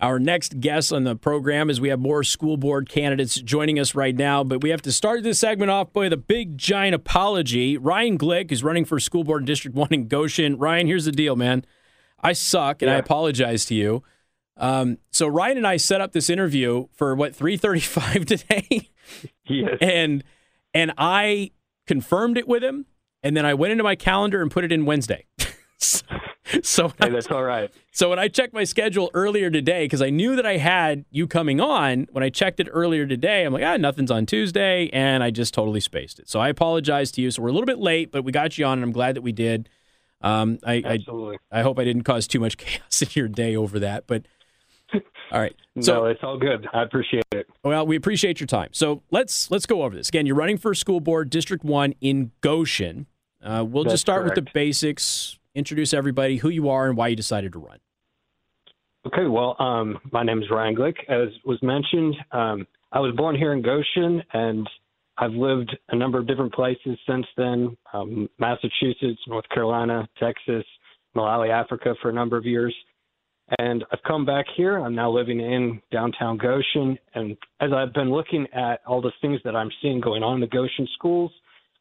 Our next guest on the program is we have more school board candidates joining us right now, but we have to start this segment off with a big giant apology. Ryan Glick is running for school board in District 1 in Goshen. Ryan, here's the deal, man. I suck and yeah. I apologize to you. Um, so Ryan and I set up this interview for what 3:35 today. yes. And and I confirmed it with him and then I went into my calendar and put it in Wednesday. so hey, that's all right. So when I checked my schedule earlier today, because I knew that I had you coming on, when I checked it earlier today, I'm like, ah, nothing's on Tuesday, and I just totally spaced it. So I apologize to you. So we're a little bit late, but we got you on, and I'm glad that we did. Um, I, Absolutely. I, I hope I didn't cause too much chaos in your day over that, but. All right. So, no, it's all good. I appreciate it. Well, we appreciate your time. So let's let's go over this again. You're running for school board, District One in Goshen. Uh, we'll That's just start correct. with the basics introduce everybody who you are and why you decided to run. Okay, well, um, my name is Ryan Glick. As was mentioned, um, I was born here in Goshen, and I've lived a number of different places since then um, Massachusetts, North Carolina, Texas, Malawi, Africa for a number of years. And I've come back here. I'm now living in downtown Goshen. And as I've been looking at all the things that I'm seeing going on in the Goshen schools,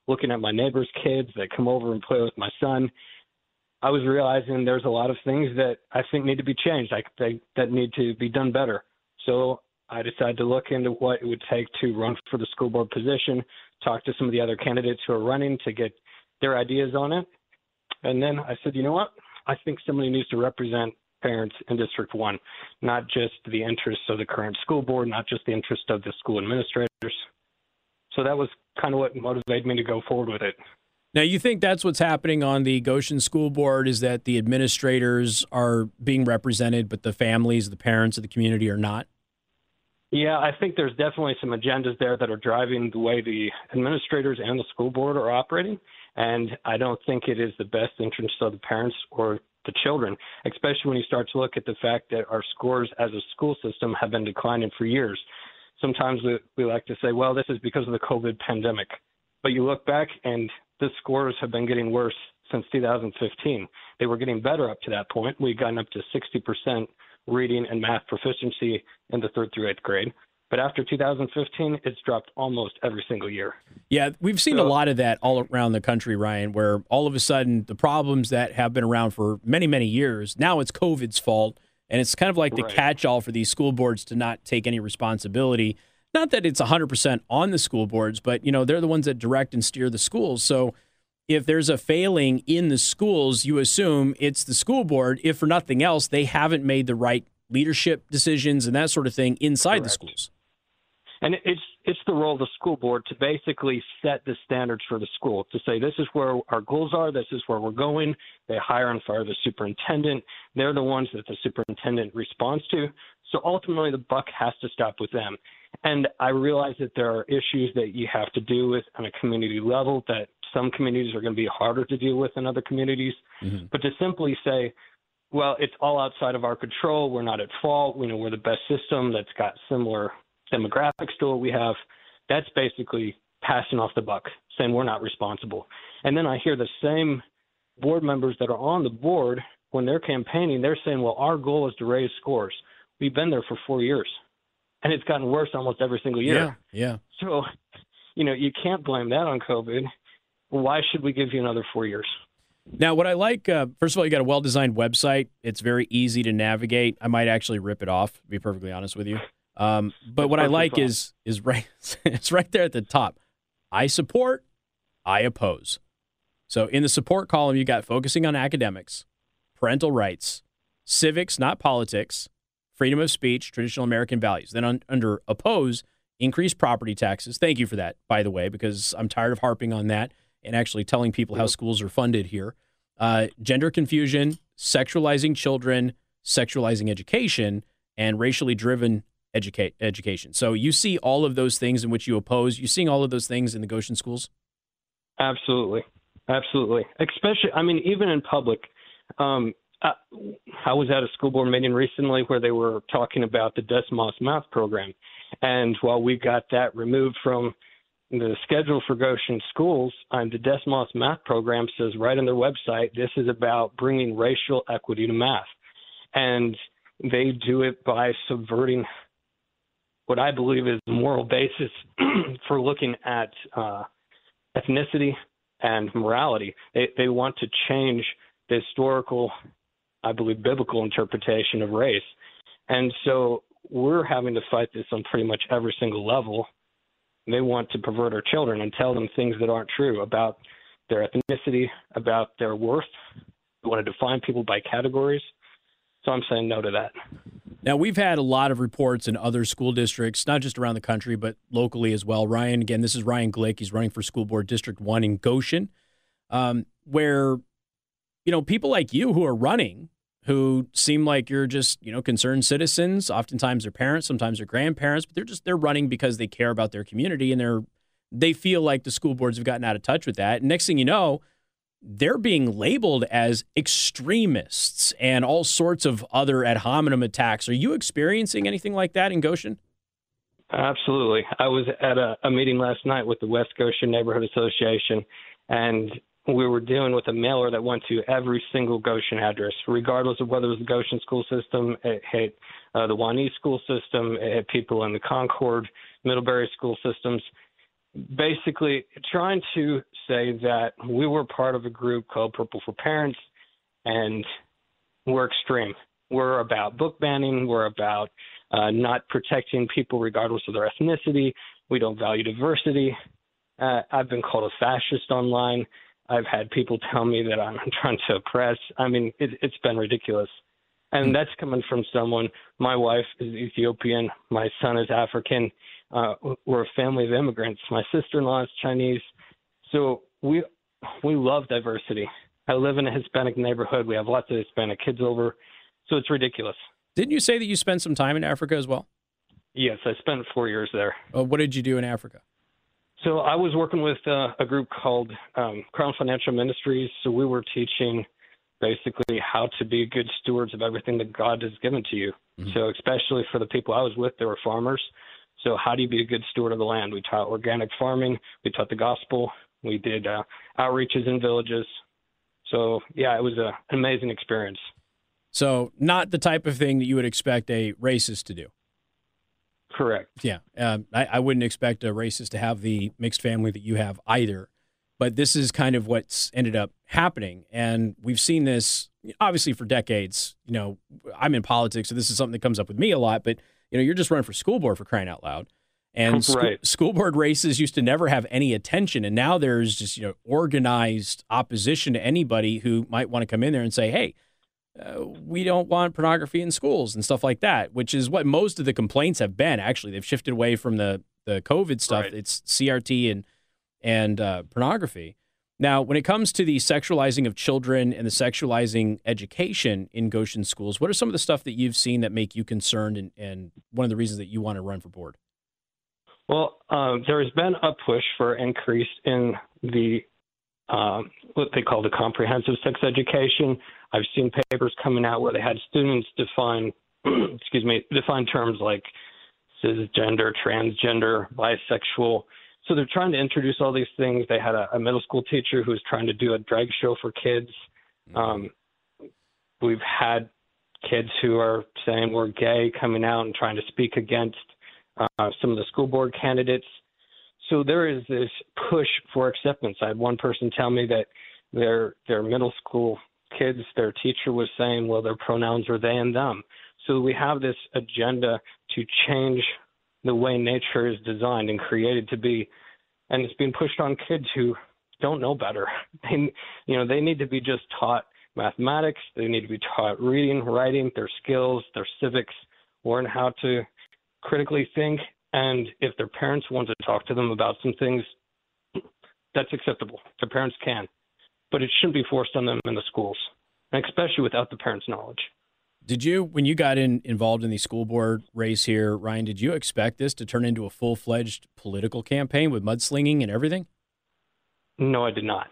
looking at my neighbors' kids that come over and play with my son, I was realizing there's a lot of things that I think need to be changed, like they, that need to be done better. So I decided to look into what it would take to run for the school board position, talk to some of the other candidates who are running to get their ideas on it. And then I said, you know what? I think somebody needs to represent parents in District 1, not just the interests of the current school board, not just the interests of the school administrators. So that was kind of what motivated me to go forward with it. Now, you think that's what's happening on the Goshen School Board is that the administrators are being represented, but the families, the parents of the community are not? Yeah, I think there's definitely some agendas there that are driving the way the administrators and the school board are operating. And I don't think it is the best interest of the parents or the children, especially when you start to look at the fact that our scores as a school system have been declining for years. Sometimes we, we like to say, well, this is because of the COVID pandemic. But you look back and the scores have been getting worse since 2015. They were getting better up to that point. We'd gotten up to 60% reading and math proficiency in the third through eighth grade. But after 2015, it's dropped almost every single year. Yeah, we've seen so, a lot of that all around the country, Ryan, where all of a sudden the problems that have been around for many, many years, now it's COVID's fault. And it's kind of like the right. catch all for these school boards to not take any responsibility. Not that it's 100% on the school boards, but you know, they're the ones that direct and steer the schools. So if there's a failing in the schools, you assume it's the school board. If for nothing else, they haven't made the right leadership decisions and that sort of thing inside Correct. the schools. And it's it's the role of the school board to basically set the standards for the school to say this is where our goals are, this is where we're going. They hire and fire the superintendent. They're the ones that the superintendent responds to. So ultimately, the buck has to stop with them. And I realize that there are issues that you have to deal with on a community level that some communities are going to be harder to deal with than other communities. Mm-hmm. But to simply say, well, it's all outside of our control, we're not at fault, we know we're the best system that's got similar demographics to what we have, that's basically passing off the buck, saying we're not responsible. And then I hear the same board members that are on the board when they're campaigning, they're saying, well, our goal is to raise scores. We've been there for four years and it's gotten worse almost every single year. Yeah, yeah. So, you know, you can't blame that on COVID. Why should we give you another four years? Now, what I like, uh, first of all, you got a well-designed website. It's very easy to navigate. I might actually rip it off. To be perfectly honest with you. Um, but what I like is is right. it's right there at the top. I support. I oppose. So in the support column, you got focusing on academics, parental rights, civics, not politics, freedom of speech, traditional American values. Then un- under oppose, increase property taxes. Thank you for that, by the way, because I'm tired of harping on that and actually telling people how schools are funded here. Uh, gender confusion, sexualizing children, sexualizing education, and racially driven educate education. So you see all of those things in which you oppose. You seeing all of those things in the Goshen schools? Absolutely, absolutely. Especially, I mean, even in public. Um, uh, I was at a school board meeting recently where they were talking about the Desmos math program. And while we got that removed from the schedule for Goshen schools, um, the Desmos math program says right on their website, this is about bringing racial equity to math. And they do it by subverting what I believe is the moral basis for looking at uh, ethnicity and morality. They they want to change the historical, I believe, biblical interpretation of race, and so we're having to fight this on pretty much every single level. They want to pervert our children and tell them things that aren't true about their ethnicity, about their worth. They want to define people by categories. So I'm saying no to that. Now, we've had a lot of reports in other school districts, not just around the country, but locally as well. Ryan, again, this is Ryan Glick. He's running for School Board District 1 in Goshen, um, where, you know, people like you who are running, who seem like you're just, you know, concerned citizens, oftentimes they're parents, sometimes they're grandparents, but they're just, they're running because they care about their community and they're, they feel like the school boards have gotten out of touch with that. Next thing you know, they're being labeled as extremists and all sorts of other ad hominem attacks. Are you experiencing anything like that in Goshen? Absolutely. I was at a, a meeting last night with the West Goshen Neighborhood Association, and we were dealing with a mailer that went to every single Goshen address, regardless of whether it was the Goshen school system, it hit uh, the Waunis school system, it hit people in the Concord, Middlebury school systems basically trying to say that we were part of a group called Purple for Parents, and we're extreme. We're about book banning. We're about uh, not protecting people regardless of their ethnicity. We don't value diversity. Uh, I've been called a fascist online. I've had people tell me that I'm trying to oppress. I mean, it, it's been ridiculous. And that's coming from someone. My wife is Ethiopian. My son is African uh, we're a family of immigrants. My sister-in-law is Chinese, so we we love diversity. I live in a Hispanic neighborhood. We have lots of Hispanic kids over, so it's ridiculous. Didn't you say that you spent some time in Africa as well? Yes, I spent four years there. Uh, what did you do in Africa? So I was working with uh, a group called um, Crown Financial Ministries. So we were teaching basically how to be good stewards of everything that God has given to you. Mm-hmm. So especially for the people I was with, they were farmers. So, how do you be a good steward of the land? We taught organic farming, we taught the gospel, we did uh, outreaches in villages. So, yeah, it was a, an amazing experience. So, not the type of thing that you would expect a racist to do. Correct. Yeah. Um, I, I wouldn't expect a racist to have the mixed family that you have either. But this is kind of what's ended up happening. And we've seen this obviously for decades. You know, I'm in politics, so this is something that comes up with me a lot. But you know, you're just running for school board for crying out loud. And right. school board races used to never have any attention, and now there's just you know organized opposition to anybody who might want to come in there and say, "Hey, uh, we don't want pornography in schools and stuff like that," which is what most of the complaints have been. Actually, they've shifted away from the the COVID stuff. Right. It's CRT and and uh, pornography. Now, when it comes to the sexualizing of children and the sexualizing education in Goshen schools, what are some of the stuff that you've seen that make you concerned and, and one of the reasons that you want to run for board? Well, uh, there has been a push for increase in the uh, what they call the comprehensive sex education. I've seen papers coming out where they had students define, excuse me, define terms like cisgender, transgender, bisexual, so they're trying to introduce all these things. They had a, a middle school teacher who was trying to do a drag show for kids. Mm-hmm. Um, we've had kids who are saying we're gay coming out and trying to speak against uh, some of the school board candidates. So there is this push for acceptance. I had one person tell me that their their middle school kids, their teacher was saying, well, their pronouns are they and them. So we have this agenda to change the way nature is designed and created to be, and it's being pushed on kids who don't know better. They, you know, they need to be just taught mathematics. They need to be taught reading, writing, their skills, their civics, learn how to critically think. And if their parents want to talk to them about some things, that's acceptable. Their parents can, but it shouldn't be forced on them in the schools, and especially without the parents' knowledge. Did you, when you got in involved in the school board race here, Ryan? Did you expect this to turn into a full fledged political campaign with mudslinging and everything? No, I did not.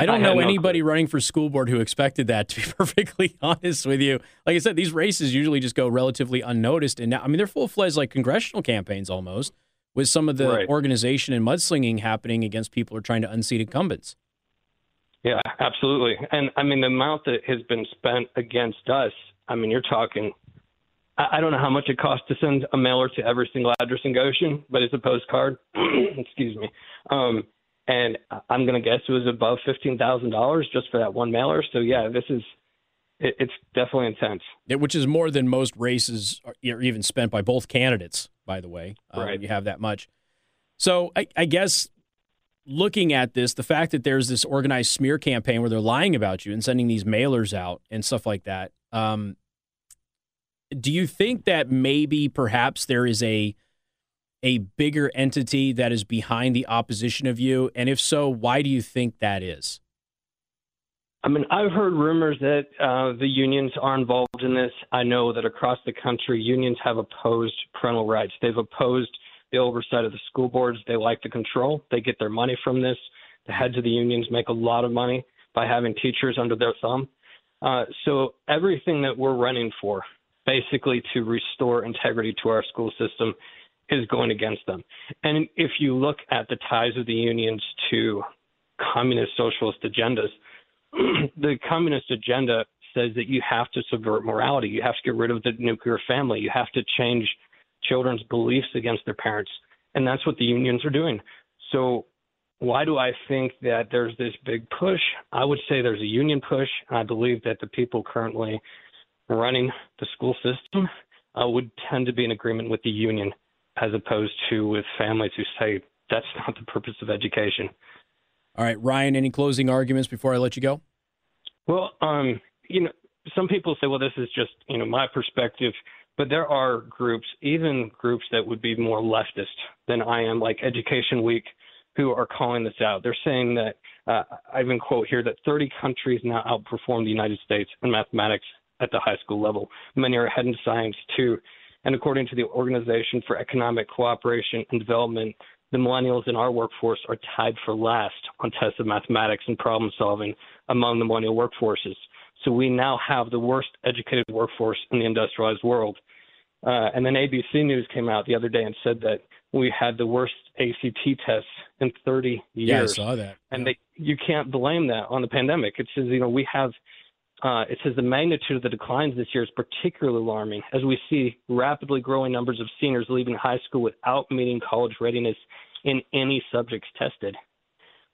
I don't I know anybody running for school board who expected that. To be perfectly honest with you, like I said, these races usually just go relatively unnoticed, and now I mean they're full fledged like congressional campaigns almost, with some of the right. organization and mudslinging happening against people who are trying to unseat incumbents. Yeah, absolutely. And I mean, the amount that has been spent against us I mean, you're talking I, I don't know how much it costs to send a mailer to every single address in Goshen, but it's a postcard. Excuse me. Um, and I'm going to guess it was above fifteen thousand dollars just for that one mailer. So yeah, this is it, it's definitely intense. It, which is more than most races are, even spent by both candidates. By the way, uh, right. you have that much. So I, I guess looking at this, the fact that there's this organized smear campaign where they're lying about you and sending these mailers out and stuff like that. Um, do you think that maybe perhaps there is a a bigger entity that is behind the opposition of you? And if so, why do you think that is? I mean, I've heard rumors that uh, the unions are involved in this. I know that across the country, unions have opposed parental rights. They've opposed the oversight of the school boards. They like the control. They get their money from this. The heads of the unions make a lot of money by having teachers under their thumb. Uh, so everything that we're running for, basically to restore integrity to our school system, is going against them. And if you look at the ties of the unions to communist socialist agendas, the communist agenda says that you have to subvert morality. You have to get rid of the nuclear family. You have to change children's beliefs against their parents. And that's what the unions are doing. So, why do I think that there's this big push? I would say there's a union push. I believe that the people currently running the school system uh, would tend to be in agreement with the union as opposed to with families who say that's not the purpose of education. All right, Ryan, any closing arguments before I let you go? Well, um, you know, some people say, well, this is just, you know, my perspective, but there are groups, even groups that would be more leftist than I am, like Education Week, who are calling this out. They're saying that, uh, I even quote here, that 30 countries now outperform the United States in mathematics at the high school level. Many are ahead in science too. And according to the Organization for Economic Cooperation and Development, the millennials in our workforce are tied for last on tests of mathematics and problem solving among the millennial workforces. So we now have the worst educated workforce in the industrialized world. Uh, and then ABC News came out the other day and said that we had the worst ACT tests in 30 years. Yeah, I saw that. And yeah. they, you can't blame that on the pandemic. It says, you know, we have uh, it says the magnitude of the declines this year is particularly alarming as we see rapidly growing numbers of seniors leaving high school without meeting college readiness in any subjects tested.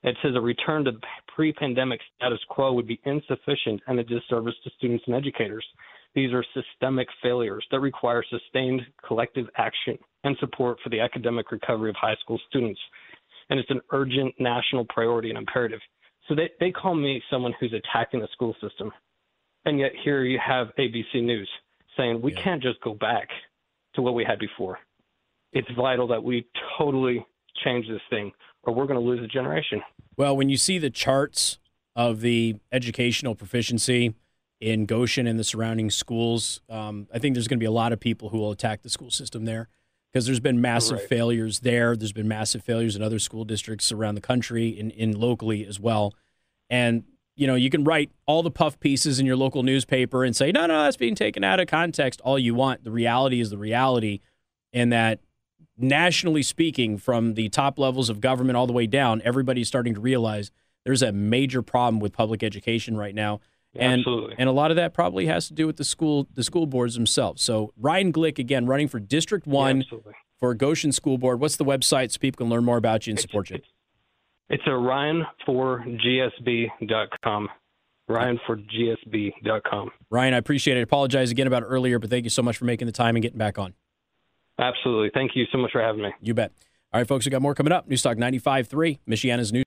It says a return to pre pandemic status quo would be insufficient and a disservice to students and educators. These are systemic failures that require sustained collective action and support for the academic recovery of high school students. And it's an urgent national priority and imperative. So they, they call me someone who's attacking the school system. And yet here you have ABC News saying we yeah. can't just go back to what we had before. It's vital that we totally change this thing or we're going to lose a generation. Well, when you see the charts of the educational proficiency in Goshen and the surrounding schools, um, I think there's going to be a lot of people who will attack the school system there because there's been massive right. failures there. There's been massive failures in other school districts around the country and in, in locally as well. And you know, you can write all the puff pieces in your local newspaper and say, no, no, that's being taken out of context all you want. The reality is the reality, and that nationally speaking, from the top levels of government all the way down, everybody's starting to realize there's a major problem with public education right now. And, Absolutely. and a lot of that probably has to do with the school the school boards themselves. So Ryan Glick again running for District One yeah, for Goshen School Board. What's the website so people can learn more about you and support you? It's a ryanforgsb.com. Ryanforgsb.com. Ryan, I appreciate it. I apologize again about earlier, but thank you so much for making the time and getting back on. Absolutely. Thank you so much for having me. You bet. All right, folks, we got more coming up. Newstalk 95.3, Michiana's News.